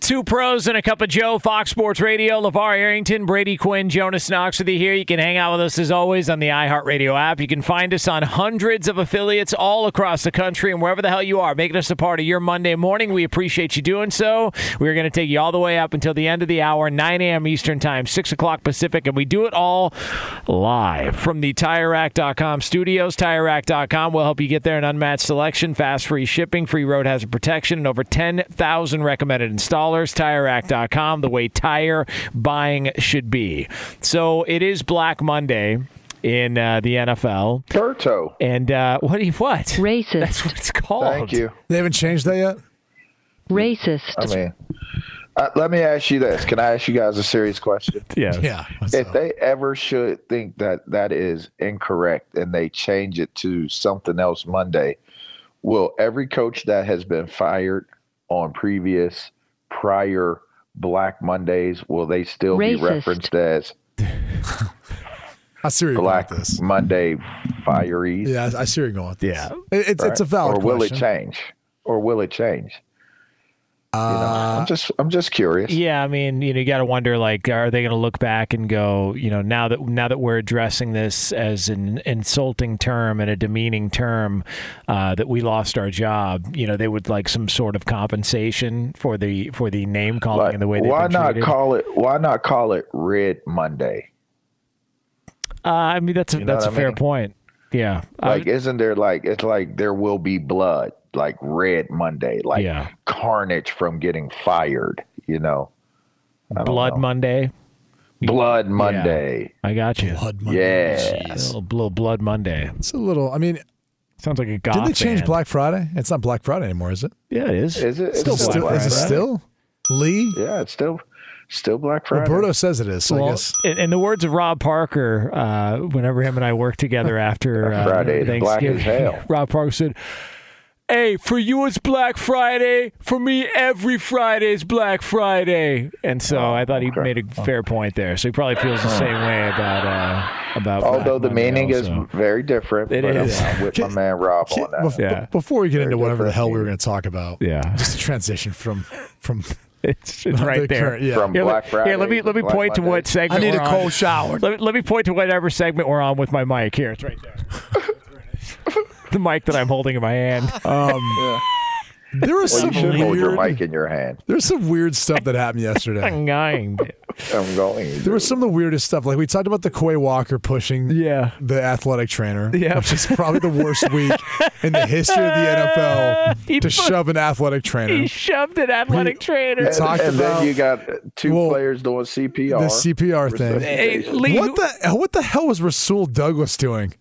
Two pros and a cup of Joe, Fox Sports Radio, LeVar Arrington, Brady Quinn, Jonas Knox with you here. You can hang out with us as always on the iHeartRadio app. You can find us on hundreds of affiliates all across the country and wherever the hell you are, making us a part of your Monday morning. We appreciate you doing so. We're going to take you all the way up until the end of the hour, 9 a.m. Eastern Time, 6 o'clock Pacific, and we do it all live from the TireRack.com studios. TireRack.com will help you get there an unmatched selection, fast free shipping, free road hazard protection, and over 10,000 recommended installers. TireRack.com, the way tire buying should be. So it is Black Monday in uh, the NFL. Berto. And uh, what do you what? Racist. That's what it's called. Thank you. They haven't changed that yet? Racist. I mean, uh, let me ask you this. Can I ask you guys a serious question? Yeah. Yeah. If they ever should think that that is incorrect and they change it to something else Monday, will every coach that has been fired on previous prior Black Mondays will they still Racist. be referenced as I see where you're going Black with this. Monday firees? Yeah, I I see where you're going with this. Yeah. It- It's, it's a valid or will question. it change? Or will it change? You know, Uh, I'm just I'm just curious. Yeah, I mean, you know, you got to wonder like, are they going to look back and go, you know, now that now that we're addressing this as an insulting term and a demeaning term, uh, that we lost our job, you know, they would like some sort of compensation for the for the name calling Like, and the way why not treated. call it why not call it Red Monday? uh, I mean, that's a You know that's a what fair mean? point. Yeah, Like isn't there like it's like there will be blood, like Red Monday, like Yeah. carnage from getting fired, you know. I Blood know. Monday. Blood Monday. I got you. Blood Monday. Yeah. A little, little Blood Monday. It's a little. I mean, Sounds like a goth did they change band. Black Friday? It's not Black Friday anymore, is it? Yeah, it is. Is it? It's Still, still still, Black is it still? Lee? Yeah, it's still still Black Friday. Roberto says it is. So I Well, guess. in, in the words of Rob Parker, uh, whenever him and I worked together after uh, Friday is black Thanksgiving, as hell. Rob Parker said, "Hey, for you it's Black Friday. For me, every Friday is Black Friday." And so I thought he okay. made a fair point there. So he probably feels the same way about uh, about. Although Black the Monday meaning also. is very different. It but I'm- is. I'm with my man Rob on that. Bef- Yeah. Before we get into whatever the hell we were going to talk about, Yeah, just a transition from from it's, it's the right there. current- yeah. From Here, Black let, Friday. here, let me let me Black point to what segment I need we're a on. cold shower. Let me, let me point to whatever segment we're on with my mic. Here, it's right there. the mic that I'm holding in my hand. Um, There was Well, some you should hold your mic in your hand. There's some weird stuff that happened yesterday. I'm dying. I'm going. There was some of the weirdest stuff. Like we talked about the Quay Walker pushing Yeah. the athletic trainer, Yeah. which is probably the worst week in the history of the NFL He to put- shove an athletic trainer. He shoved an athletic trainer. and, talked and about- then you got two Well, players doing CPR. the CPR thing. Hey, Lee, What the what the hell was Rasul Douglas doing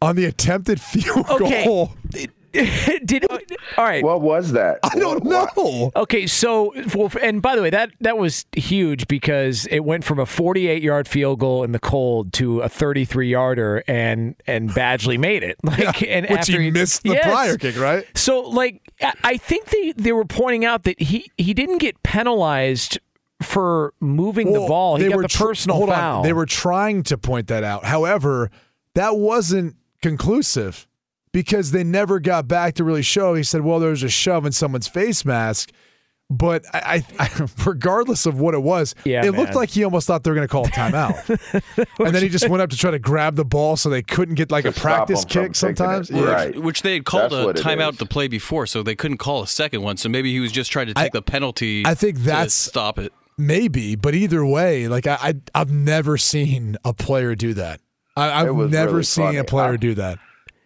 on the attempted field Okay. goal? did all right. What was that? I don't What- know. Okay, so well, and by the way, that that was huge because it went from a 48-yard field goal in the cold to a 33-yarder, and and Badgley made it. Like, and Which after he missed the Yes. prior kick, right? So, like, I- I think they they were pointing out that he he didn't get penalized for moving the ball. He they got were the tr- personal hold on. foul. They were trying to point that out. However, that wasn't conclusive because they never got back to really show. He said, "Well, there was a shove in someone's face mask." But I, I, I regardless of what it was, Yeah, it looked like he almost thought they were going to call a timeout, and then he just went up to try to grab the ball so they couldn't get like To a practice kick. Sometimes, Yeah. Right. Which they had called That's a timeout is. the play before, so they couldn't call a second one. So maybe he was just trying to I- take the penalty. I think to that's- stop it. Maybe, but either way, like I, I I've never seen a player do that. I, I've never really seen a player I- do that.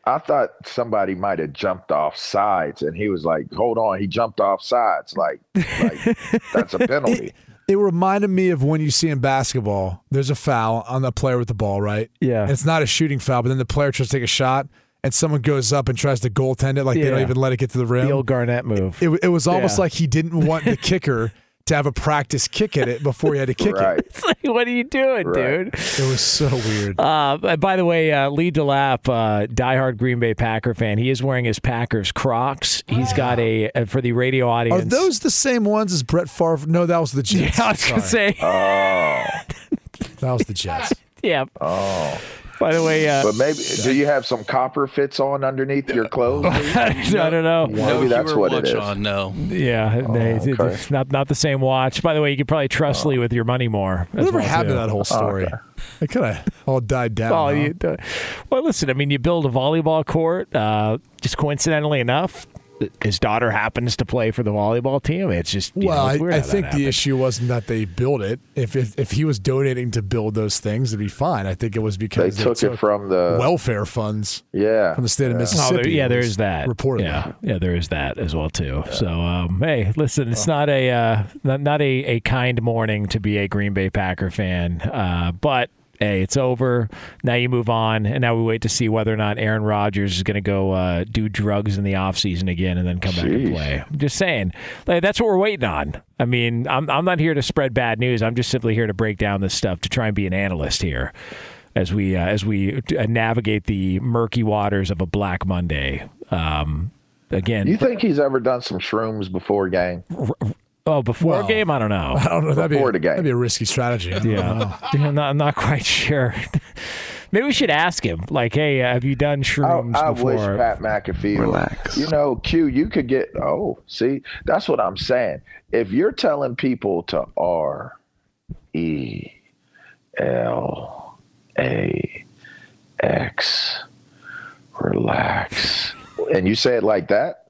I thought somebody might have jumped off sides, and he was like, "Hold on, he jumped off sides. Like, like that's a penalty." It reminded me of when you see in basketball, there's a foul on the player with the ball, right? Yeah. And it's not a shooting foul, but then the player tries to take a shot and someone goes up and tries to goaltend it, like they don't even let it get to the rim. the old Garnett move. it, it was almost Yeah. like he didn't want the kicker to have a practice kick at it before he had to kick right. it. It's like, what are you doing, Right. dude? It was so weird. Uh, by the way, uh, Lee DeLapp, uh, diehard Green Bay Packer fan, he is wearing his Packers Crocs. He's got a uh, for the radio audience. Are those the same ones as Brett Favre? No, that was the Jets. Yeah, I was gonna Sorry. say. that was the Jets. yeah. Oh, By the way, uh, but maybe do you have some copper fits on underneath your clothes? I don't know. No Maybe that's what it watch is. on. No. Yeah, they- okay. it's not not the same watch. By the way, you could probably trust Lee with your money more. as Whatever well, happened to that whole story? It kind of all died down. Oh, huh? you, uh, well, listen. I mean, you build a volleyball court. Uh, just coincidentally enough, his daughter happens to play for the volleyball team. It's just Well, know, it's I, weird I how think the issue wasn't that they built it. If, if if he was donating to build those things, it'd be fine. I think it was because They because took it from the welfare funds yeah from the state of yeah. Oh, Mississippi. there, yeah, it there was is that. Reportedly. Yeah, yeah, there is that as well too. So, um, hey, listen, it's not a uh, not, not a, a kind morning to be a Green Bay Packer fan, uh, but hey, it's over. Now you move on, and now we wait to see whether or not Aaron Rodgers is going to go uh, do drugs in the offseason again and then come back and play. I'm just saying, like, that's what we're waiting on. I mean, I'm I'm not here to spread bad news. I'm just simply here to break down this stuff to try and be an analyst here. As we uh, as we uh, navigate the murky waters of a Black Monday, um, again, You think he's ever done some shrooms before game? Oh, before Well, a game, I don't know. I don't know. That'd be, Before the game. that'd be a risky strategy. I don't know. Yeah, Yeah, I'm not, I'm not quite sure. Maybe we should ask him. Like, hey, uh, have you done I, shrooms I before? wish Pat McAfee. Relax. You know, Q, you could get. Oh, see, that's what I'm saying. If you're telling people to R E L A X, relax, and you say it like that,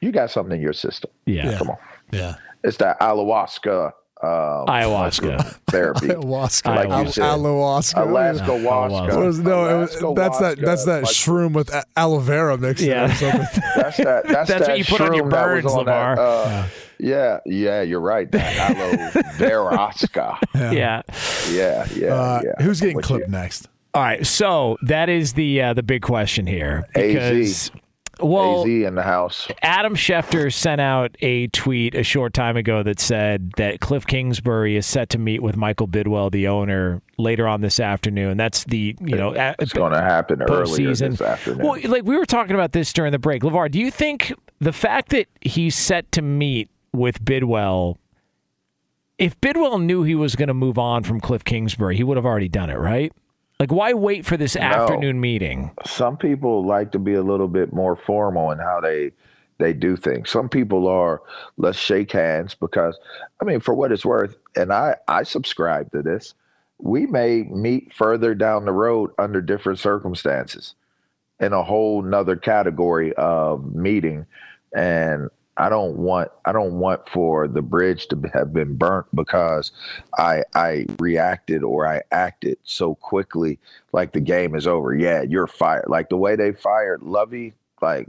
you got something in your system. yeah. Yeah. Come on, Yeah. it's that ayahuasca. Um, Ayahuasca. therapy. Ayahuasca. Like you Al- said. Alaska. Alaska Ayahuasca. Waska. What was- no, it Alaska that's that. That's that Like, shroom with a- aloe vera mixed in Yeah. or something. That's that. That's, That's what you put on your shroom that was burns, on that, Lamar. uh, yeah, yeah, you're right. That aloe veraska. yeah. Yeah, yeah, Uh, yeah. Who's getting With clipped you. next? All right. So that is the uh, the big question here AZ. Well, AZ in the house. Adam Schefter sent out a tweet a short time ago that said that Cliff Kingsbury is set to meet with Michael Bidwill, the owner, later on this afternoon. That's the you know It's going to happen earlier this afternoon. Well, like we were talking about this during the break. Levar, do you think the fact that he's set to meet with Bidwill, if Bidwill knew he was going to move on from Cliff Kingsbury, he would have already done it, right? Like, why wait for this afternoon meeting? Some people like to be a little bit more formal in how they they do things. Some people are let's shake hands because I mean, for what it's worth, and I I subscribe to this. We may meet further down the road under different circumstances in a whole nother category of meeting. And I don't want I don't want for the bridge to have been burnt because I I reacted or I acted so quickly like the game is over. Yeah, you're fired. Like the way they fired Lovie, like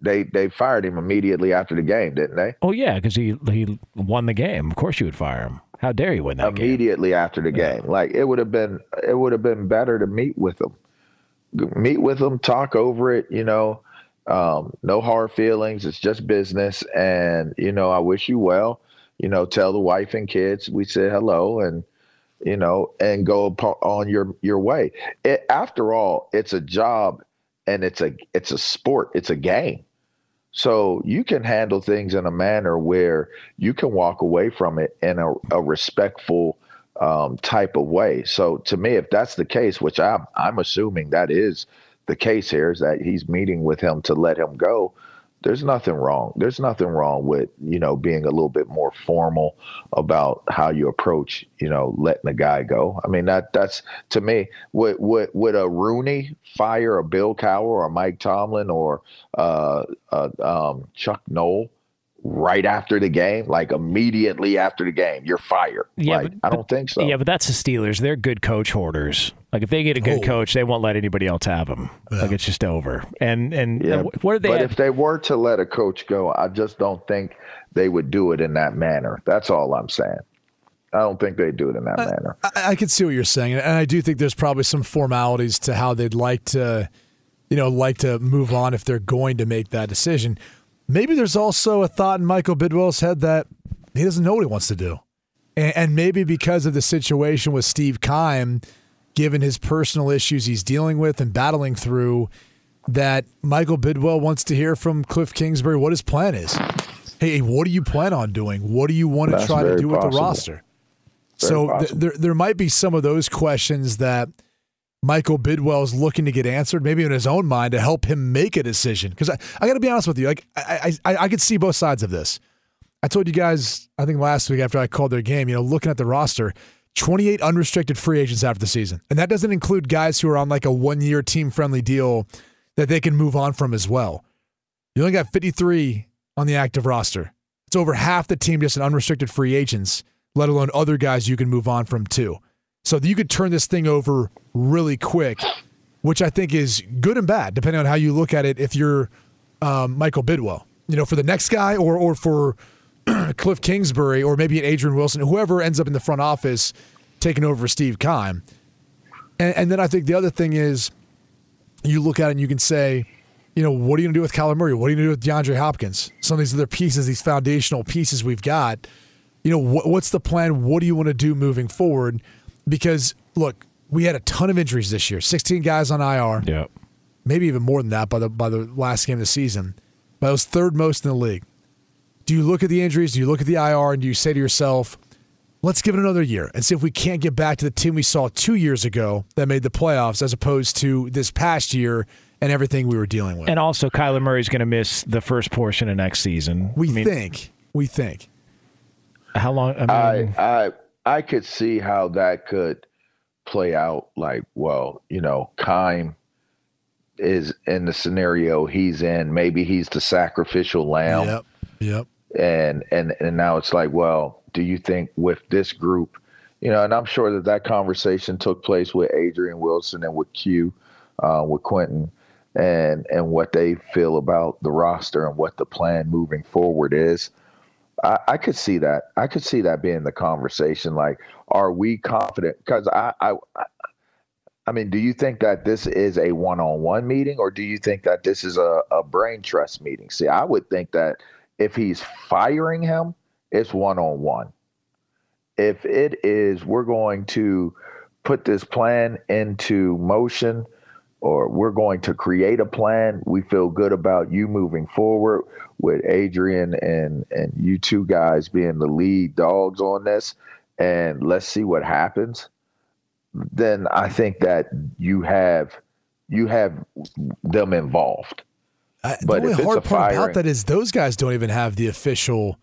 they they fired him immediately after the game, didn't they? Oh yeah, because he he won the game. Of course you would fire him. How dare you win that game? immediately game? after the game? Like it would have been it would have been better to meet with them, meet with them, talk over it. You know, um, no hard feelings. It's just business, and you know, I wish you well. You know, tell the wife and kids we said hello, and you know, and go on your your way. It, after all, it's a job, and it's a it's a sport. It's a game so you can handle things in a manner where you can walk away from it in a, a respectful um, type of way. So to me, if that's the case, which I'm I'm assuming that is the case here, is that he's meeting with him to let him go there's nothing wrong. There's nothing wrong with you know being a little bit more formal about how you approach you know letting a guy go. I mean that that's to me would would would a Rooney fire a Bill Cowher or Mike Tomlin or uh, uh, um, Chuck Noll right after the game, like immediately after the game, you're fired. Yeah, like, but, I don't think so. Yeah, but that's the Steelers. They're good coach hoarders. Like if they get a good oh. coach, they won't let anybody else have them. Yeah. Like it's just over. And and yeah, what are they? But at? if they were to let a coach go, I just don't think they would do it in that manner. That's all I'm saying. I don't think they do it in that I, manner. I, I can see what you're saying, and I do think there's probably some formalities to how they'd like to, you know, like to move on if they're going to make that decision. Maybe there's also a thought in Michael Bidwill's head that he doesn't know what he wants to do. And, and maybe because of the situation with Steve Keim, given his personal issues he's dealing with and battling through, that Michael Bidwill wants to hear from Cliff Kingsbury what his plan is. Hey, what do you plan on doing? What do you want to try to do possible. with the roster? Very so th- there, there might be some of those questions that – Michael Bidwill is looking to get answered, maybe in his own mind, to help him make a decision. Because I, I got to be honest with you, like I, I, I could see both sides of this. I told you guys, I think last week after I called their game, you know, looking at the roster, 28 unrestricted free agents after the season, and that doesn't include guys who are on like a one-year team-friendly deal that they can move on from as well. You only got 53 on the active roster. It's over half the team just in unrestricted free agents, let alone other guys you can move on from too. So you could turn this thing over really quick, which I think is good and bad, depending on how you look at it. If you're um, Michael Bidwill, you know, for the next guy, or or for Cliff Kingsbury, or maybe an Adrian Wilson, whoever ends up in the front office taking over Steve Keim. And, and then I think the other thing is, you look at it and you can say, you know, what are you going to do with Kyler Murray? What are you going to do with DeAndre Hopkins? Some of these other pieces, these foundational pieces we've got. You know, what, what's the plan? What do you want to do moving forward? Because look, we had a ton of injuries this year. 16 guys on IR. Yeah. Maybe even more than that by the by the last game of the season. But it was third most in the league. Do you look at the injuries? Do you look at the IR and do you say to yourself, let's give it another year and see if we can't get back to the team we saw two years ago that made the playoffs as opposed to this past year and everything we were dealing with. And also, Kyler Murray's going to miss the first portion of next season. We I mean, think. We think. How long? I, mean, I, I I could see how that could play out. Like, well, you know, Keim is in the scenario he's in. Maybe he's the sacrificial lamb. Yep. Yep. And and and now it's like, well, do you think with this group, you know? And I'm sure that that conversation took place with Adrian Wilson and with Q, uh, with Quentin, and and what they feel about the roster and what the plan moving forward is. I, I, could see that. I could see that being the conversation. Like, are we confident? Because I, I, I mean, do you think that this is a one-on-one meeting, or do you think that this is a, a brain trust meeting? See, I would think that if he's firing him, it's one-on-one. If it is, we're going to put this plan into motion or we're going to create a plan. We feel good about you moving forward with Adrian and and you two guys being the lead dogs on this and let's see what happens. Then I think that you have you have them involved. Uh, but the only hard part about that is those guys don't even have the official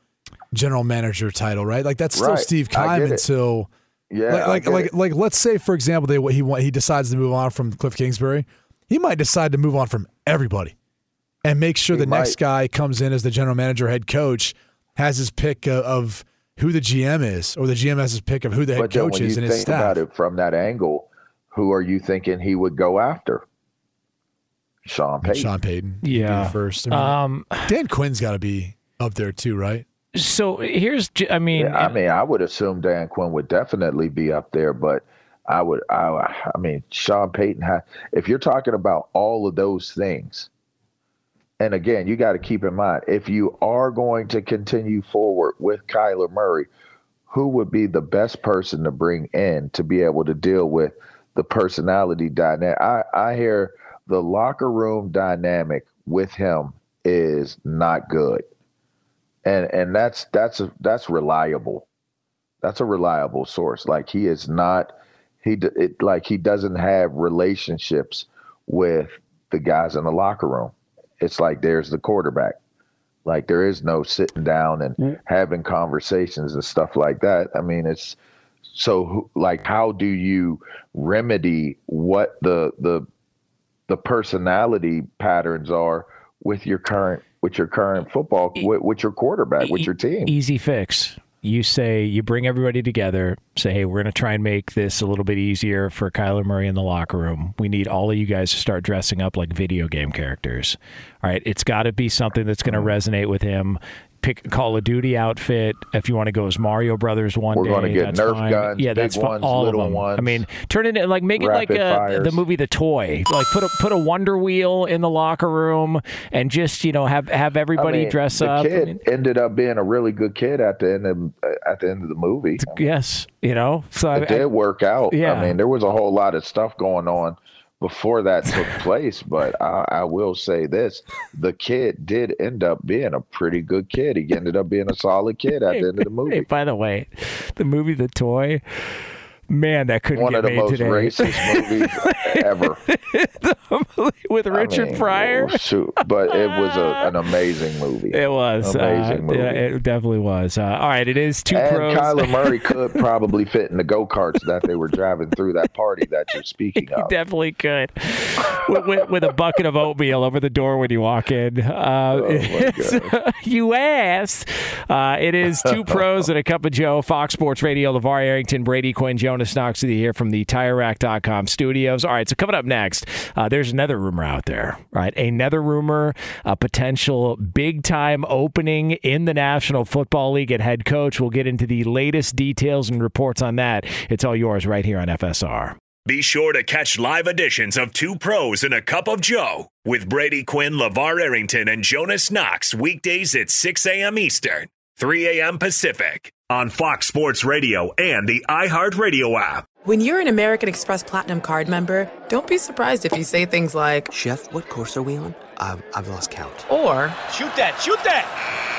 general manager title, right? Like that's still right. Steve Keim until yeah, like like like, like, let's say for example they what he he decides to move on from Cliff Kingsbury. He might decide to move on from everybody, and make sure He the next guy comes in as the general manager, head coach, has his pick of, of who the GM is, or the GM has his pick of who the head But coach is and his think staff. about it from that angle, who are you thinking he would go after? Sean Payton. Sean Payton. Yeah. first. I mean, Um, Dan Quinn's got to be up there too, right? so here's, I mean, Yeah, I mean, I would assume Dan Quinn would definitely be up there, but I would, I, I mean, Sean Payton. If you're talking about all of those things, and again, you got to keep in mind if you are going to continue forward with Kyler Murray, who would be the best person to bring in to be able to deal with the personality dynamic? I, I hear the locker room dynamic with him is not good and and that's that's a, that's reliable. That's a reliable source. Like he is not he it, like he doesn't have relationships with the guys in the locker room. It's like there's the quarterback. Like there is no sitting down and having conversations and stuff like that. I mean, it's so like how do you remedy what the the the personality patterns are with your current with your current football with, with your quarterback with your team easy fix. You say you bring everybody together. Say, hey, we're going to try and make this a little bit easier for Kyler Murray in the locker room. We need all of you guys to start dressing up like video game characters. All right, it's got to be something that's going to resonate with him. Pick a Call of Duty outfit. If you want to go as Mario Brothers one We're day, gonna get that's Nerf fine. guns, Yeah, that's ones, All little of them. ones, I mean, turn it in, like make it like uh the movie The Toy. Like put a put a Wonder Wheel in the locker room and just you know have have everybody I mean, dress the up. I kid mean, ended up being a really good kid at the end of at the end of the movie yes, you know. So I, it did work out yeah. i mean there was a whole lot of stuff going on before that took place but I, I will say this the kid did end up being a pretty good kid. He ended up being a solid kid at the end of the movie. Hey, by the way, the movie The Toy, man, that couldn't one get of the most racist movies ever With I Richard mean, Pryor. but it was a, an amazing movie It was. amazing uh, movie yeah, it definitely was. Uh, all right, it is two and pros. Kyler Murray could probably fit in the go karts that they were driving through that party that you're speaking He of. definitely could. with, with, with a bucket of oatmeal over the door when you walk in. Uh, Oh, you asked. Uh, it is two pros and a cup of Joe. Fox Sports Radio. LeVar Arrington, Brady Quinn, Jonas Knox with you here from the TireRack.com studios. All right, so coming up next, uh, there's another rumor out there. Right, another rumor, a potential big time opening in the National Football League at head coach. We'll get into the latest details and reports on that. It's all yours right here on FSR. Be sure to catch live editions of Two Pros and a Cup of Joe with Brady Quinn, LeVar Arrington, and Jonas Knox weekdays at 6 a.m. Eastern, 3 a.m. Pacific on Fox Sports Radio and the iHeartRadio app. When you're an American Express Platinum card member, don't be surprised if you say things like, Chef, what course are we on? I've, I've lost count. or, Shoot that, shoot that!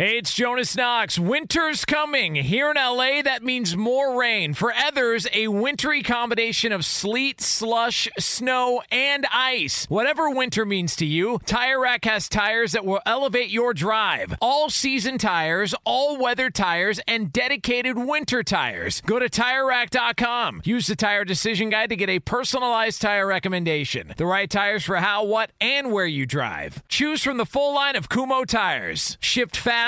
Hey, it's Jonas Knox. Winter's coming. Here in LA, that means more rain. For others, a wintry combination of sleet, slush, snow, and ice. Whatever winter means to you, Tire Rack has tires that will elevate your drive. All season tires, all weather tires, and dedicated winter tires. Go to TireRack.com. Use the Tire Decision Guide to get a personalized tire recommendation. The right tires for how, what, and where you drive. Choose from the full line of Kumho tires. Shipped fast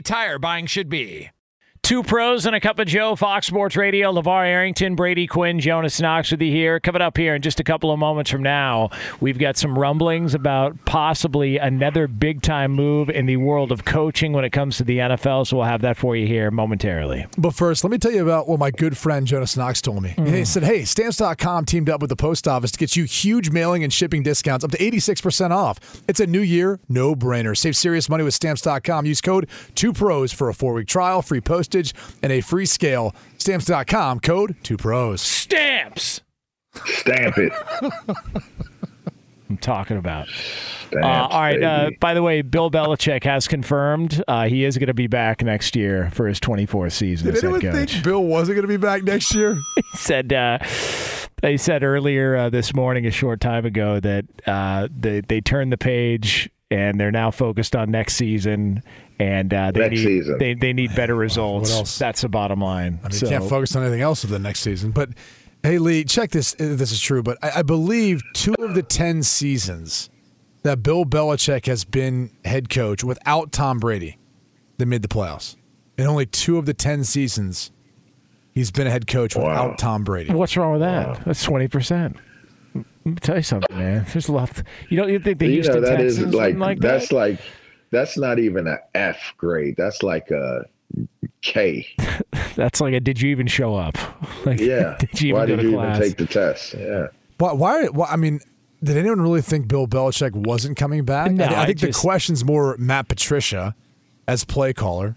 tire buying should be. Two pros and a cup of Joe, Fox Sports Radio, LeVar Arrington, Brady Quinn, Jonas Knox with you here. Coming up here in just a couple of moments from now, we've got some rumblings about possibly another big time move in the world of coaching when it comes to the NFL. So we'll have that for you here momentarily. But first, let me tell you about what my good friend Jonas Knox told me. Mm. He said, Hey, stamps.com teamed up with the post office to get you huge mailing and shipping discounts up to 86% off. It's a new year, no brainer. Save serious money with stamps.com. Use code 2pros for a four week trial, free postage, and a free scale. Stamps.com, code 2pros. Stamps! Stamp it. I'm talking about. Stamps, Uh, all right. Uh, by the way, Bill Belichick has confirmed uh, he is going to be back next year for his 24th season Did as head anyone coach. think Bill wasn't going to be back next year? he said uh, they said earlier uh, this morning, a short time ago, that uh, they they turned the page and they're now focused on next season. And uh, they Next need season. they they need better results. else? That's the bottom line. I mean, so, you can't focus on anything else for the next season. But hey, Lee, check this. If this is true, but I, I believe two of the 10 seasons that Bill Belichick has been head coach without Tom Brady, they made the playoffs. And only two of the 10 seasons he's been a head coach without Tom Brady. what's wrong with that? That's twenty percent. Let me tell you something, man. There's a lot. You don't you think they you Houston know that is Texans like, didn't like that's that? like that's not even an F grade. That's like a K. That's like a did you even show up? Like, Yeah. did you even Why go did to you class? even take the test? Yeah. Why? why, why I mean, did anyone really think Bill Belichick wasn't coming back? No, I, I I think just- the question's more Matt Patricia as play caller,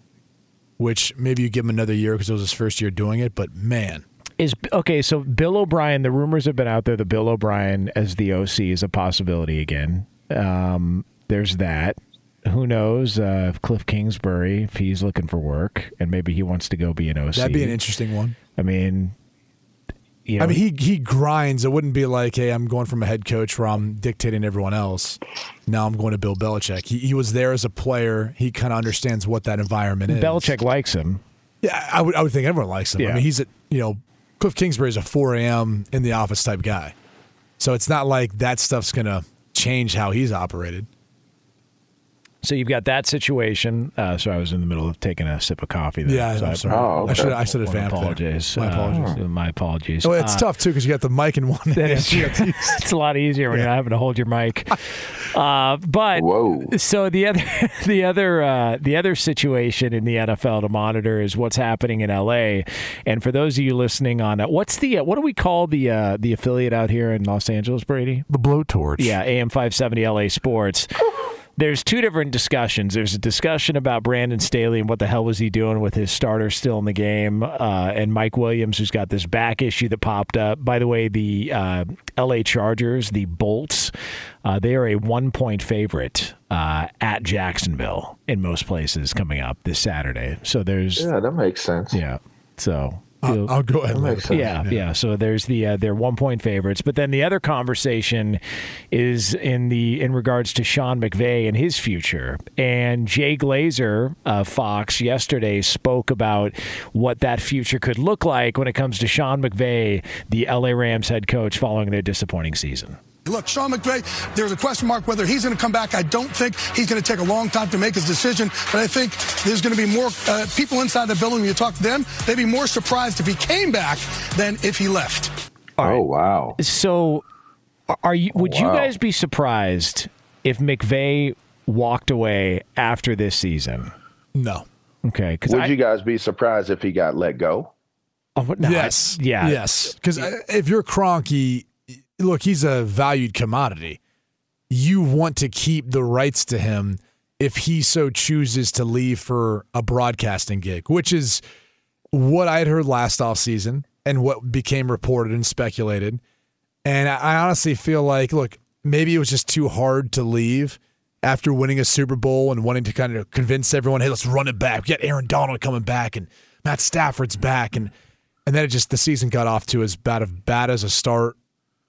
which maybe you give him another year because it was his first year doing it. But man, Is okay. So Bill O'Brien. The rumors have been out there. that Bill O'Brien as the OC is a possibility again. Um, there's that. Who knows uh, if Cliff Kingsbury, if he's looking for work and maybe he wants to go be an OC. that'd be an interesting one. I mean, you know, I mean, he he grinds. It wouldn't be like, hey, I'm going from a head coach where I'm dictating everyone else. Now I'm going to Bill Belichick. He, he was there as a player. He kind of understands what that environment is. Belichick likes him. Yeah, I would I would think everyone likes him. I Yeah. mean, he's a you know Cliff Kingsbury's a 4 a.m. in the office type guy, so it's not like that stuff's gonna change how he's operated. So you've got that situation. Uh, so I was in the middle of taking a sip of coffee. There, Yeah, so I'm sorry. Oh, I should okay. I should have I vamped there. apologize. My apologies. Uh, my apologies. Oh, it's Uh, tough too because you got the mic in one hand. That is true. it's a lot easier when you're not having to hold your mic. Uh, but Whoa. so the other the other uh, the other situation in the NFL to monitor is what's happening in LA. And for those of you listening on, uh, what's the uh, what do we call the uh, the affiliate out here in Los Angeles, Brady? the blowtorch. Yeah, AM 570 LA Sports. There's two different discussions. There's a discussion about Brandon Staley and what the hell was he doing with his starter still in the game, uh, and Mike Williams, who's got this back issue that popped up. By the way, the uh, LA Chargers, the Bolts, uh, they are a one point favorite uh, at Jacksonville in most places coming up this Saturday. So there's, Yeah, that makes sense. yeah. So I'll, I'll go ahead. and That let it- sense. yeah, yeah. So there's the uh, they're one point favorites, but then the other conversation is in the in regards to Sean McVay and his future. And Jay Glazer, uh, Fox, yesterday spoke about what that future could look like when it comes to Sean McVay, the LA Rams head coach, following their disappointing season. Look, Sean McVay, there's a question mark whether he's going to come back. I don't think he's going to take a long time to make his decision, but I think there's going to be more uh, people inside the building. When you talk to them, they'd be more surprised if he came back than if he left. Oh wow. So, are you? Would you guys be surprised if McVay walked away after this season? No. Okay, because Would you guys be surprised if he got let go? Oh, no, I- yes. yeah. Yes. Because if you're Kroenke, look, he's a valued commodity. You want to keep the rights to him if he so chooses to leave for a broadcasting gig, which is what I had heard last offseason and what became reported and speculated. And I honestly feel like, look, maybe it was just too hard to leave after winning a Super Bowl and wanting to kind of convince everyone, hey, let's run it back. We got Aaron Donald coming back and Matt Stafford's back. And and then it just the season got off to as bad of bad as a start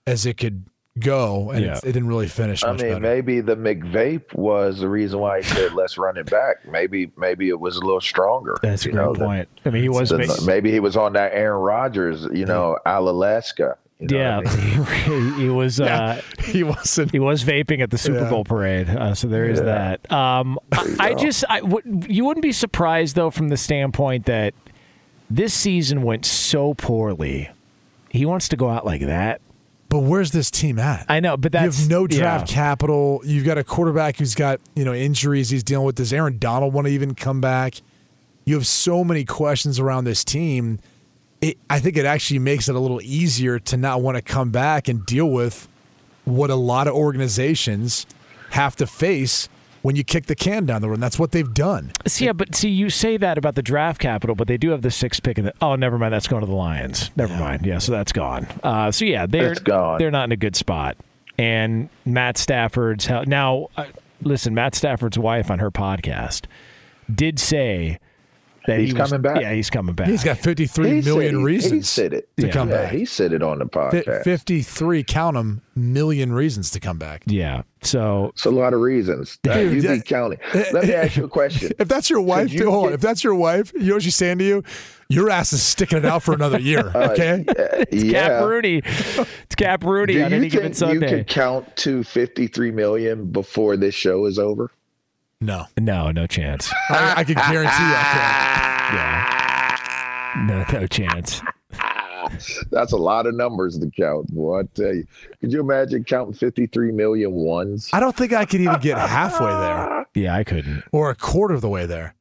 as it could go, and Yeah. it, it didn't really finish I mean, better. maybe the McVape was the reason why he said let's run it back. Maybe maybe it was a little stronger. That's a great know, the- point. I mean, he was the- bas- maybe he was on that Aaron Rodgers, you know, Al Alaska. you know yeah, I mean? he, he was. Uh, he wasn't. He was vaping at the Super Yeah. Bowl parade. Uh, so there is Yeah. that. Um, I, I just, I w- you wouldn't be surprised though, from the standpoint that this season went so poorly. He wants to go out like that. But where's this team at? I know, but that's you have no draft yeah. capital. You've got a quarterback who's got you know injuries. He's dealing with. Does Aaron Donald want to even come back? You have so many questions around this team. It, I think it actually makes it a little easier to not want to come back and deal with what a lot of organizations have to face when you kick the can down the road. And that's what they've done. See, yeah, but see, you say that about the draft capital, but they do have the sixth pick. In the, oh, never mind. That's going to the Lions. Never mind. Yeah, so that's gone. Uh, so yeah, they're It's gone. they're not in a good spot. And Matt Stafford's now. Uh, listen, Matt Stafford's wife on her podcast did say that He's he was- coming back. Yeah, he's coming back. He's got fifty-three He said he- reasons He said it to yeah. come yeah, back. He said it on the Fi- podcast. 53, count them, million reasons to come back. Yeah. So It's a lot of reasons. Dude, you that- be counting. Let me ask you a question. If that's your wife, you hold on. If that's your wife, you know what she's saying to you? Your ass is sticking it out for another year. Uh, Okay. It's Cap Rudy. It's Cap Rudy Do on you any given think Sunday. you could count to 53 million before this show is over? No. No, no chance. I, I can guarantee you. Yeah. No, no chance. That's a lot of numbers to count, boy. I tell you. Could you imagine counting 53 million ones? I don't think I could even get halfway there Yeah, I couldn't. or a quarter of the way there.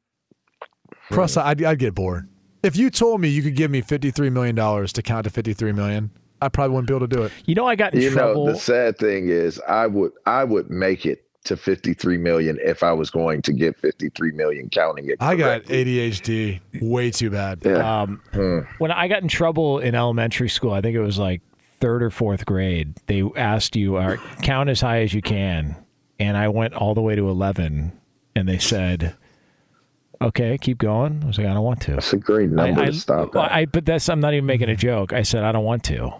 Plus, I'd, I'd get bored. If you told me you could give me $53 million to count to 53 million, I probably wouldn't be able to do it. You know, I got in You trouble. know, the sad thing is I would I would make it to 53 million if I was going to get 53 million counting it. I got. ADHD way too bad. Yeah. Um, Hmm. when I got in trouble in elementary school, I think it was like third or fourth grade. They asked you, "All right, count as high as you can," and I went all the way to eleven, and they said, "Okay, keep going." I was like, "I don't want to." That's a great number I, to stop well, at. I, but that's I'm not even making a joke. I said I don't want to,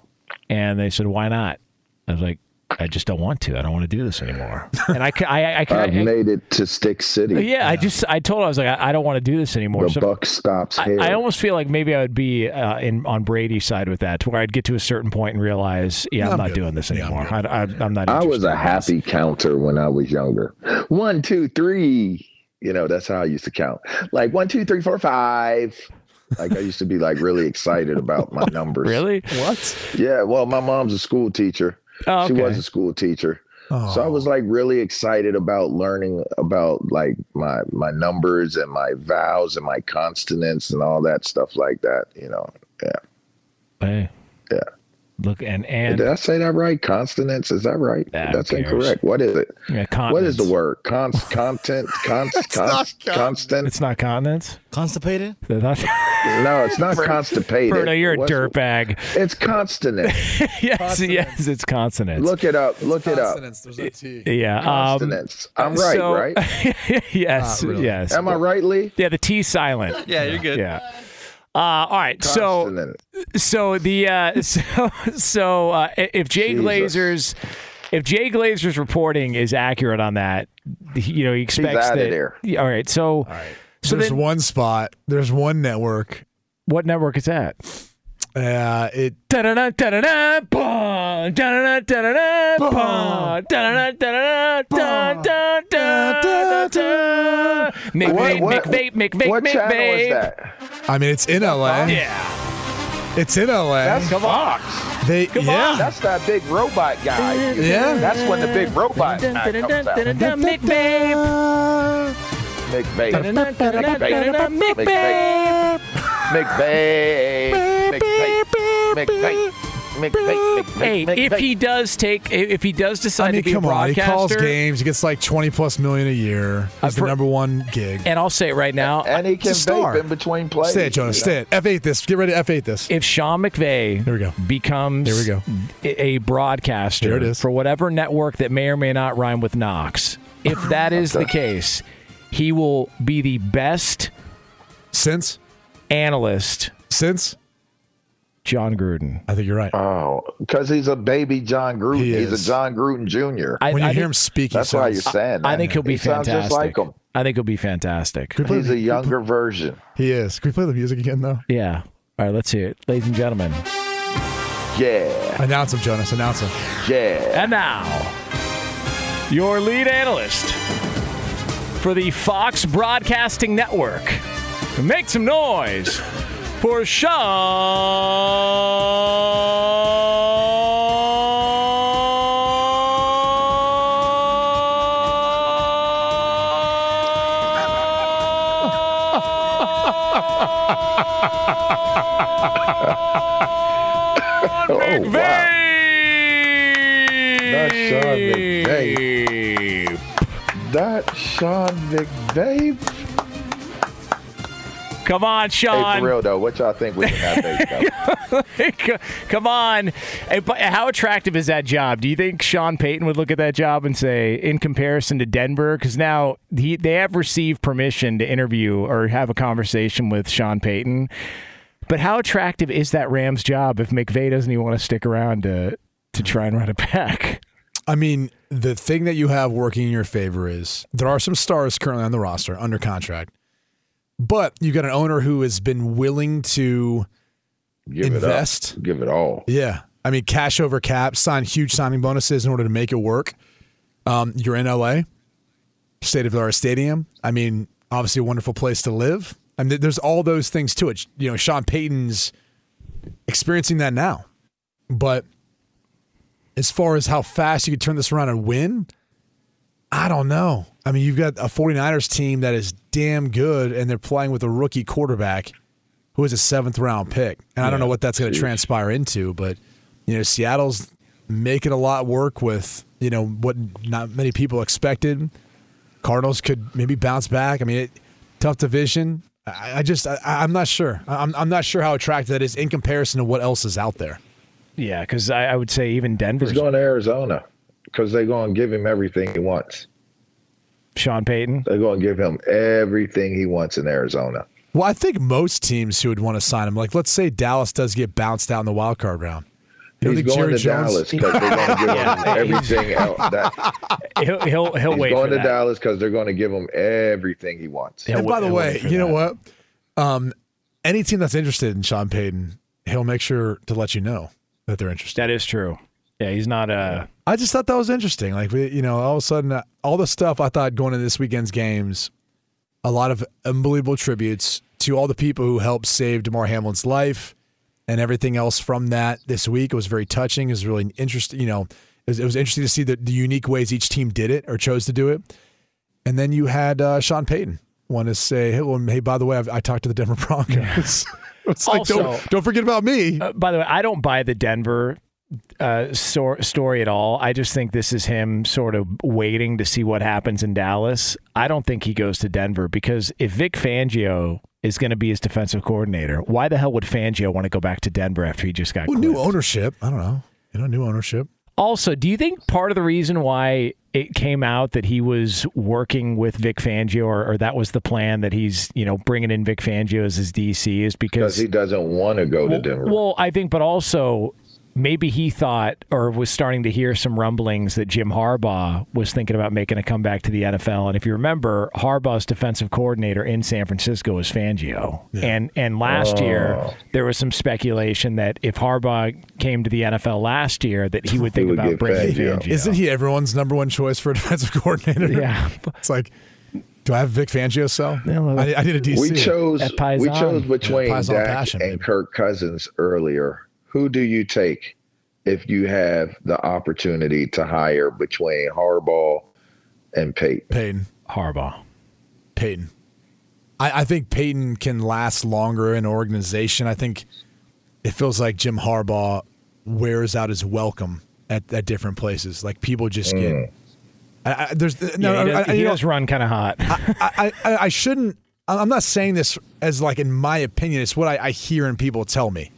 and they said why not? I was like, I just don't want to. I don't want to do this anymore. And I, c- I, I, I, I've made it to Stick City. yeah, I just I told her I was like I, I don't want to do this anymore. The So buck stops I, here. I almost feel like maybe I would be uh, in on Brady's side with that, to where I'd get to a certain point and realize, yeah, I'm, I'm not good. doing this Yeah, I'm anymore. I, I, I'm not. I was a in this. happy counter when I was younger. One, two, three. You know, that's how I used to count. Like one, two, three, four, five. Like I used to be like really excited about my numbers. Really? What? Yeah. Well, my mom's a school teacher. Oh, She was a school teacher. Oh. So I was oh. like really excited about learning about like my my numbers and my vowels and my consonants and all that stuff like that. You know. Yeah. Hey, Yeah. Look and and Did I say that right? Consonants? Is that right? Who That's cares? incorrect. What is it? yeah, What is the word? Cons, content, cons, cons, constant? It's not continents. Constipated? Not- No, it's not constipated. Bruno, you're a dirtbag. It's consonant. yes, yes, it's consonants. Look it up. Look it up. There's a T. yeah, um, I'm right, so- right? yes, really. yes. Am I right, Lee? Yeah, the T silent. Yeah, you're good. Yeah. Uh, all right, so so the uh, so so uh, if Jay Jesus. Glazer's if Jay Glazer's reporting is accurate on that, you know he expects outta that. there. All right, so so there's then one spot. There's one network. what network is that? Uh, it Da-da-da, da-da-da, da, da, da. Make What- vape, what- make vape, make vape, What make channel vape. is that? I mean, it's in LA. Yeah. It's in LA. That's Fox. they Come yeah. That's that big robot guy. Yeah. That's when the big robot guy comes out. Da-da-da-da-da, Make vape. McVay. McVay. McVay. Hey, McVay. if he does take, if he does decide I mean, to be come a on. He calls games. He gets like 20 plus million a year. Uh, He's the number one gig. and I'll say it right now, and he can He's star. vape in between plays. Stay it, Jonas. Stay it. F8 this. Get ready to F8 this. if Sean McVay Here we go. becomes Here we go. a a broadcaster Here it is. for whatever network that may or may not rhyme with Knox, if that is the case, he will be the best Since? analyst, Since? Jon Gruden. I think you're right. Oh, because he's a baby Jon Gruden. He he's a Jon Gruden Jr. I, when you I hear think, him speak, he That's why you're sounds- saying that. I think he'll be he fantastic. just like him. I think he'll be fantastic. Can we play He's the- a younger version. He is. Can we play the music again, though? Yeah. All right, let's hear it. Ladies and gentlemen. Yeah, Announce him, Jonas. Announce him. yeah. And now, your lead analyst for the Fox Broadcasting Network. Make some noise for Sean Oh, wow. McVay. That Sean McVay. Come on, Sean. Hey, Sean. for real though, what y'all think we can have based? Come on. Hey, How attractive is that job? Do you think Sean Payton would look at that job and say, in comparison to Denver, because now he, they have received permission to interview or have a conversation with Sean Payton. But how attractive is that Rams job if McVay doesn't even want to stick around to to try and run it back? I mean, the thing that you have working in your favor is there are some stars currently on the roster under contract, but you've got an owner who has been willing to Give invest. it. Give it all. Yeah. I mean, cash over cap, sign huge signing bonuses in order to make it work. Um, you're in LA, state of the art stadium. I mean, obviously a wonderful place to live. I mean, there's all those things to it. You know, Sean Payton's experiencing that now. But as far as how fast you could turn this around and win, I don't know. I mean, you've got a 49ers team that is damn good, and they're playing with a rookie quarterback who is a seventh round pick. And I don't know what that's going to transpire into, but, you know, Seattle's making a lot work with, you know, what not many people expected. Cardinals could maybe bounce back. I mean, it, tough division. I, I just, I, I'm not sure. I'm, I'm not sure how attractive that is in comparison to what else is out there. Yeah, because I, I would say even Denver's He's going to Arizona because they're going to give him everything he wants. Sean Payton. They're going to give him everything he wants in Arizona. Well, I think most teams who would want to sign him, like let's say Dallas does get bounced out in the wild card round. You He's think going Jerry to Jones- Dallas because they're going to give him everything else. That, He'll he'll, he'll he's wait going for to that. Dallas because they're going to give him everything he wants. He'll and by the way, wait for you know that. what? Um, any team that's interested in Sean Payton, he'll make sure to let you know that they're interested. That is true. Yeah, he's not a. I just thought that was interesting. Like, we, you know, all of a sudden, uh, all the stuff I thought going into this weekend's games, a lot of unbelievable tributes to all the people who helped save Damar Hamlin's life and everything else from that this week. It was very touching. It was really interesting. You know, it was, it was interesting to see the, the unique ways each team did it or chose to do it. And then you had uh, Sean Payton want to say, hey, well, hey, by the way, I've, I talked to the Denver Broncos. it's like, Also- don't, don't forget about me. Uh, by the way, I don't buy the Denver uh, sor- story at all. I just think this is him sort of waiting to see what happens in Dallas. I don't think he goes to Denver because if Vic Fangio is going to be his defensive coordinator, why the hell would Fangio want to go back to Denver after he just got well, new ownership. I don't know. You know, new ownership. Also, do you think part of the reason why it came out that he was working with Vic Fangio, or, or that was the plan that he's you know bringing in Vic Fangio as his DC, is Because because he doesn't want to go to well, Denver. well, I think, but also maybe he thought or was starting to hear some rumblings that Jim Harbaugh was thinking about making a comeback to the NFL. And if you remember, Harbaugh's defensive coordinator in San Francisco was Fangio. And and last oh. year there was some speculation that if Harbaugh came to the NFL last year, that he would think would about get bringing Fangio. Fangio. Isn't he everyone's number one choice for a defensive coordinator? Yeah. It's like, do I have Vic Fangio sell? Yeah, I, I did a DC. we chose we chose between Yeah, Dak passion, and baby. Kirk Cousins earlier. Who do you take if you have the opportunity to hire between Harbaugh and Peyton? Payton. Harbaugh. Peyton. I, I think Peyton can last longer in an organization. I think it feels like Jim Harbaugh wears out his welcome at, at different places. Like people just get. Mm. I, I, there's no, Yeah, he does, I- he you know, run kind of hot. I, I, I shouldn't. I'm not saying this as like in my opinion. It's what I, I hear and people tell me.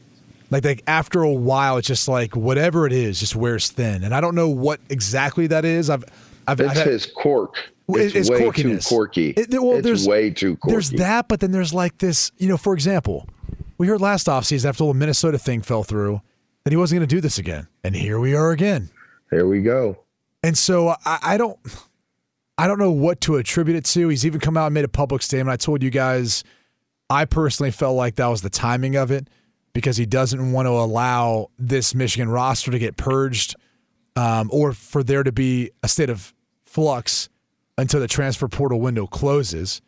Like like after a while, it's just like whatever it is, just wears thin, and I don't know what exactly that is. I've I've It's I've had- his cork. It's, it's way quirkiness. too quirky. It- well, it's there's- way too quirky. There's that, but then there's like this, you know, for example, we heard last offseason after the Minnesota thing fell through that he wasn't going to do this again. And here we are again. Here we go. And so I, I don't I don't know what to attribute it to. He's even come out and made a public statement. I told you guys I personally felt like that was the timing of it because he doesn't want to allow this Michigan roster to get purged um, or for there to be a state of flux until the transfer portal window closes.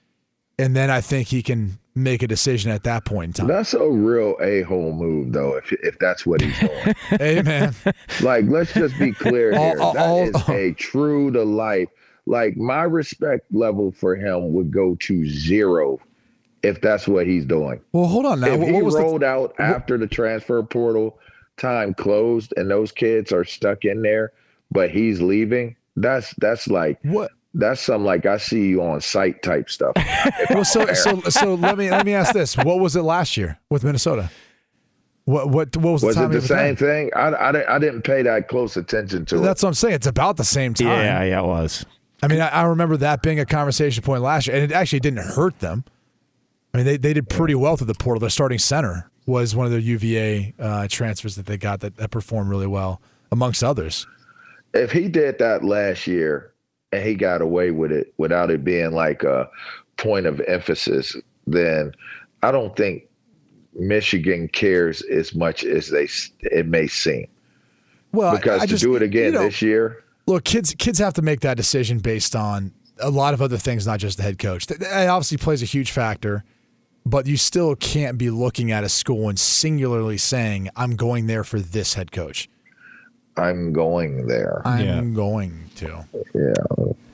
And then I think he can make a decision at that point in time. That's a real a hole move, though. If if that's what he's doing, Amen. like let's just be clear here. all- That all- is a true to life. Like my respect level for him would go to zero if that's what he's doing. Well, hold on now. If What- he what was the- rolled out after the transfer portal time closed and those kids are stuck in there, but he's leaving, that's that's like what that's some like I see you on site type stuff. well, so so so let me let me ask this: What was it last year with Minnesota? What what what was the Was it the of same time? thing? I, I, didn't- I didn't pay that close attention to it. That's what I'm saying. It's about the same time. Yeah, yeah, it was. I mean, I, I remember that being a conversation point last year, and it actually didn't hurt them. I mean, they, they did pretty well through the portal. Their starting center was one of their UVA uh, transfers that they got that, that performed really well, amongst others. if he did that last year and he got away with it without it being like a point of emphasis, then I don't think Michigan cares as much as they it may seem. Well, because I to just- do it again you know, this year, Look, kids kids have to make that decision based on a lot of other things, not just the head coach. That obviously plays a huge factor, but you still can't be looking at a school and singularly saying, "I'm going there for this head coach." I'm going there. I'm going to. Yeah,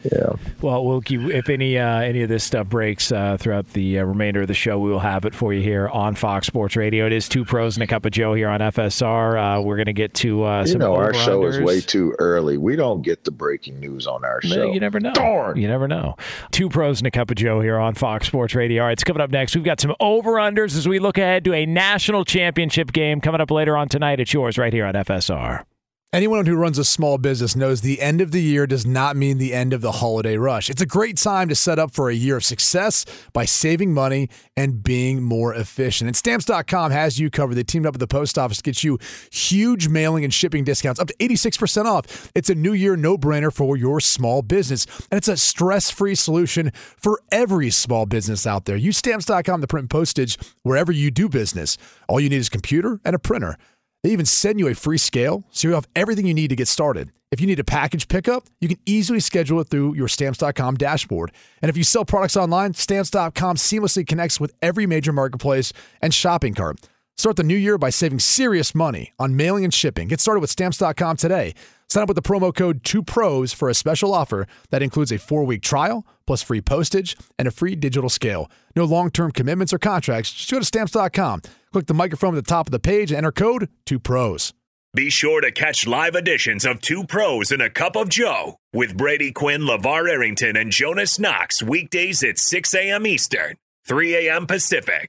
yeah. Well, we'll keep, if any uh, any of this stuff breaks uh, throughout the uh, remainder of the show, we will have it for you here on Fox Sports Radio. It is two pros and a cup of Joe here on FSR. Uh, we're going to get to uh, You some know, our show is way too early. We don't get the breaking news on our Well, show. You never know. Darn. You never know. Two pros and a cup of Joe here on Fox Sports Radio. All right, it's coming up next. We've got some over unders as we look ahead to a national championship game coming up later on tonight. It's yours right here on FSR. Anyone who runs a small business knows the end of the year does not mean the end of the holiday rush. It's a great time to set up for a year of success by saving money and being more efficient. And stamps.com has you covered. They teamed up with the post office to get you huge mailing and shipping discounts up to 86% off. It's a new year no brainer for your small business. And it's a stress free solution for every small business out there. Use stamps.com to print postage wherever you do business. All you need is a computer and a printer. They even send you a free scale, so you have everything you need to get started. If you need a package pickup, you can easily schedule it through your stamps.com dashboard. And if you sell products online, stamps.com seamlessly connects with every major marketplace and shopping cart. Start the new year by saving serious money on mailing and shipping. Get started with stamps.com today. Sign up with the promo code 2pros for a special offer that includes a four week trial, plus free postage and a free digital scale. No long term commitments or contracts. Just go to stamps.com, click the microphone at the top of the page, and enter code 2pros. Be sure to catch live editions of Two Pros and a Cup of Joe with Brady Quinn, LeVar Arrington, and Jonas Knox weekdays at 6 a.m. Eastern, 3 a.m. Pacific.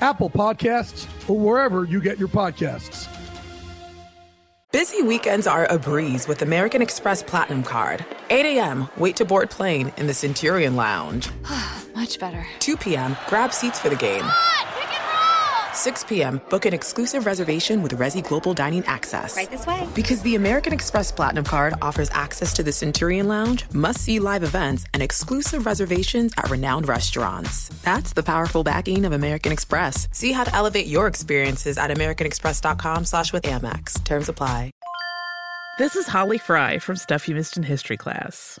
Apple Podcasts, or wherever you get your podcasts. Busy weekends are a breeze with American Express Platinum Card. 8 a.m., wait to board plane in the Centurion Lounge. Much better. 2 p.m., grab seats for the game. 6 p.m., book an exclusive reservation with Resy Global Dining Access. Right this way. Because the American Express Platinum Card offers access to the Centurion Lounge, must see live events, and exclusive reservations at renowned restaurants. That's the powerful backing of American Express. See how to elevate your experiences at AmericanExpress.com slash with Amex. Terms apply. This is Holly Fry from Stuff You Missed in History class.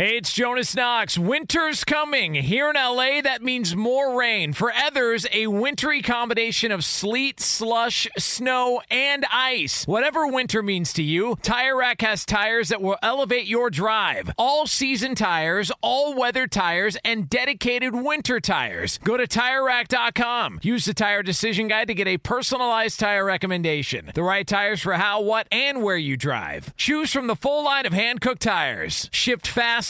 Hey, it's Jonas Knox. Winter's coming. Here in LA, that means more rain. For others, a wintry combination of sleet, slush, snow, and ice. Whatever winter means to you, Tire Rack has tires that will elevate your drive. All season tires, all weather tires, and dedicated winter tires. Go to TireRack.com. Use the Tire Decision Guide to get a personalized tire recommendation. The right tires for how, what, and where you drive. Choose from the full line of hand cooked tires. Shipped fast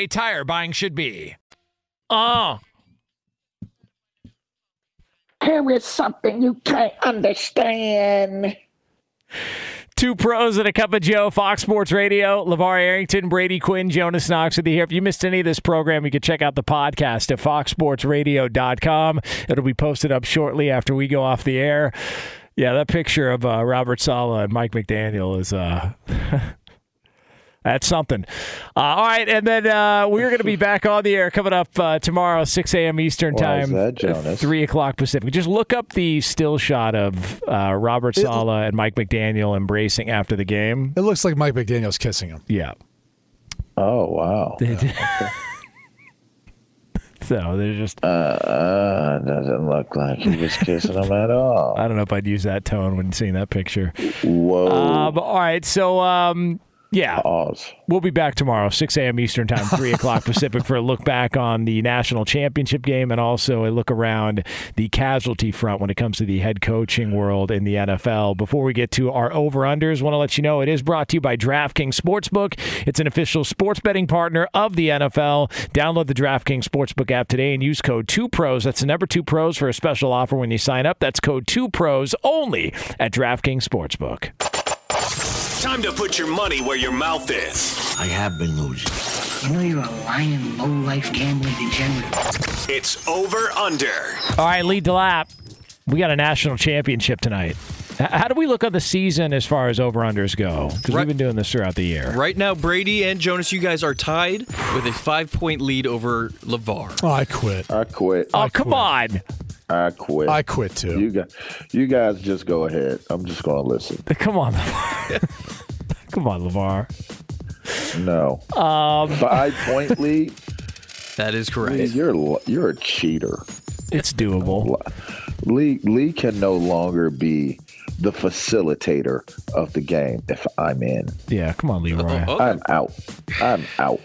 tire buying should be. Oh. Here is something you can't understand. Two pros and a cup of Joe, Fox Sports Radio. LeVar Arrington, Brady Quinn, Jonas Knox with you here. If you missed any of this program, you can check out the podcast at foxsportsradio.com. It'll be posted up shortly after we go off the air. Yeah, that picture of uh, Robert Saleh and Mike McDaniel is uh, That's something. Uh, all right, and then uh, we're going to be back on the air coming up uh, tomorrow, 6 a.m. Eastern Why Time, is that, Jonas? 3 o'clock Pacific. Just look up the still shot of uh, Robert Saleh and Mike McDaniel embracing after the game. It looks like Mike McDaniel's kissing him. Yeah. Oh wow. so they're just. Uh, uh, doesn't look like he was kissing him at all. I don't know if I'd use that tone when seeing that picture. Whoa. Um, all right, so um, yeah, we'll be back tomorrow, 6 a.m. Eastern Time, 3 o'clock Pacific, for a look back on the national championship game and also a look around the casualty front when it comes to the head coaching world in the NFL. Before we get to our over-unders, want to let you know it is brought to you by DraftKings Sportsbook. It's an official sports betting partner of the NFL. Download the DraftKings Sportsbook app today and use code 2PROS. That's the number 2 pros for a special offer when you sign up. That's code 2PROS only at DraftKings Sportsbook. Time to put your money where your mouth is. I have been losing. You know you're a lying, low-life gambling degenerate. It's over under. All right, Lee Delap, we got a national championship tonight. How do we look at the season as far as over-unders go? Because we've been doing this throughout the year. Right now, Brady and Jonas, you guys are tied with a five point lead over LeVar. Oh, I quit. I quit. Oh, come on. I quit. I quit too. You guys, you guys just go ahead. I'm just going to listen. Come on, LeVar. come on, LeVar. No. Um, Five point lead. That is correct. Lee, you're you're a cheater. It's doable. Lee Lee can no longer be the facilitator of the game if I'm in. Yeah, come on, Leroy. I'm out. I'm out.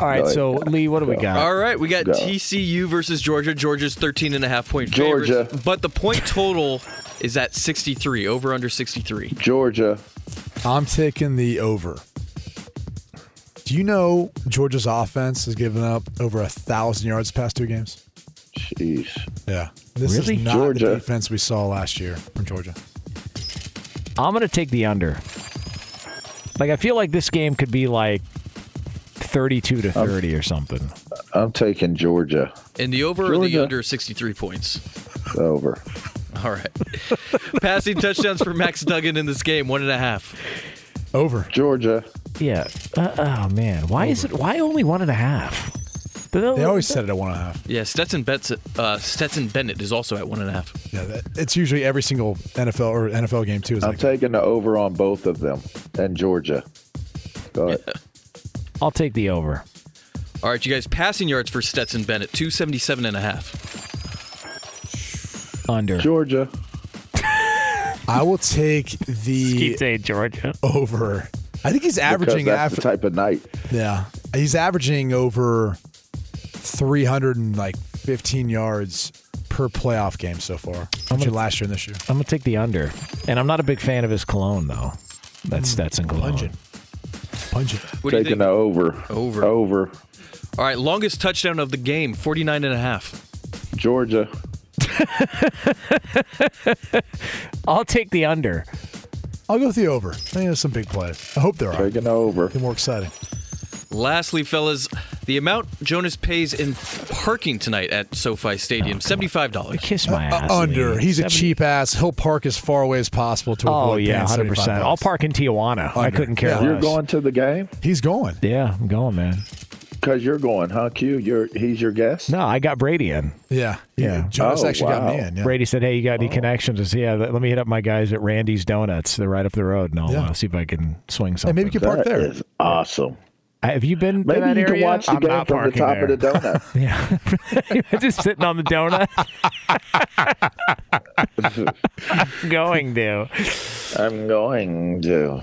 All right, Go so. Lee, what do we got? All right, we got Go. TCU versus Georgia. Georgia's 13 and a half point Georgia. favorites, but the point total is at 63, over under 63. Georgia. I'm taking the over. Do you know Georgia's offense has given up over a thousand yards past two games? Jeez. Yeah. This Really? is not Georgia. the defense we saw last year from Georgia. I'm going to take the under. Like I feel like this game could be like 32 to 30 or something. I'm taking Georgia And the over or the under 63 points? over. All right. Passing touchdowns for Max Duggan in this game, one and a half. Over. Georgia. Yeah. Uh, oh man, why is it? Why only one and a half? They always set it at one and a half. Yeah, Stetson, Betts, uh, Stetson Bennett is also at one and a half. Yeah, that, it's usually every single NFL or NFL game too. Is I'm like taking the over on both of them and Georgia. Go ahead. I'll take the over. All right, you guys, passing yards for Stetson Bennett, 277 and a half. Under. Georgia. I will take the Keep saying Georgia. over. I think he's averaging because that's af- type of night. Yeah, he's averaging over 300 and like 15 yards per playoff game so far. Between last year and this year. I'm gonna take the under, and I'm not a big fan of his cologne though. That's mm. Stetson cologne. Pungent. Pungent. What taking the over. Over. Over. All right, longest touchdown of the game, 49 and a half. Georgia. I'll take the under. I'll go with the over. I think there's some big plays. I hope there are. Taking the over. They're more exciting. Lastly, fellas, the amount Jonas pays in parking tonight at SoFi Stadium, $75. Kiss my Uh, ass. under. Lee. He's a cheap ass. He'll park as far away as possible to avoid. Oh yeah, hundred percent. I'll park in Tijuana. I couldn't care Yeah. less. You're going to the game He's going. Yeah, I'm going, man. because you're going, huh? Q. You're he's your guest. No, I got Brady in. Yeah. Yeah. Jonas Oh, actually got me in. Yeah. Brady said, "Hey, you got any connections?" I said, "Yeah, let let me hit up my guys at Randy's Donuts. They're right up the road, and I'll Yeah. uh, see if I can swing Hey, something." maybe you can park That there. is awesome. Have you been Maybe to that you area? can watch the I'm game from the top there. of the donut. Yeah, just sitting on the donut. going to. I'm going to.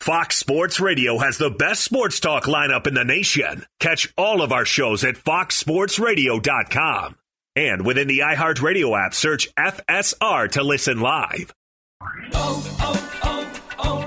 Fox Sports Radio has the best sports talk lineup in the nation. Catch all of our shows at foxsportsradio.com. And within the iHeartRadio app, search FSR to listen live. Oh, oh, oh,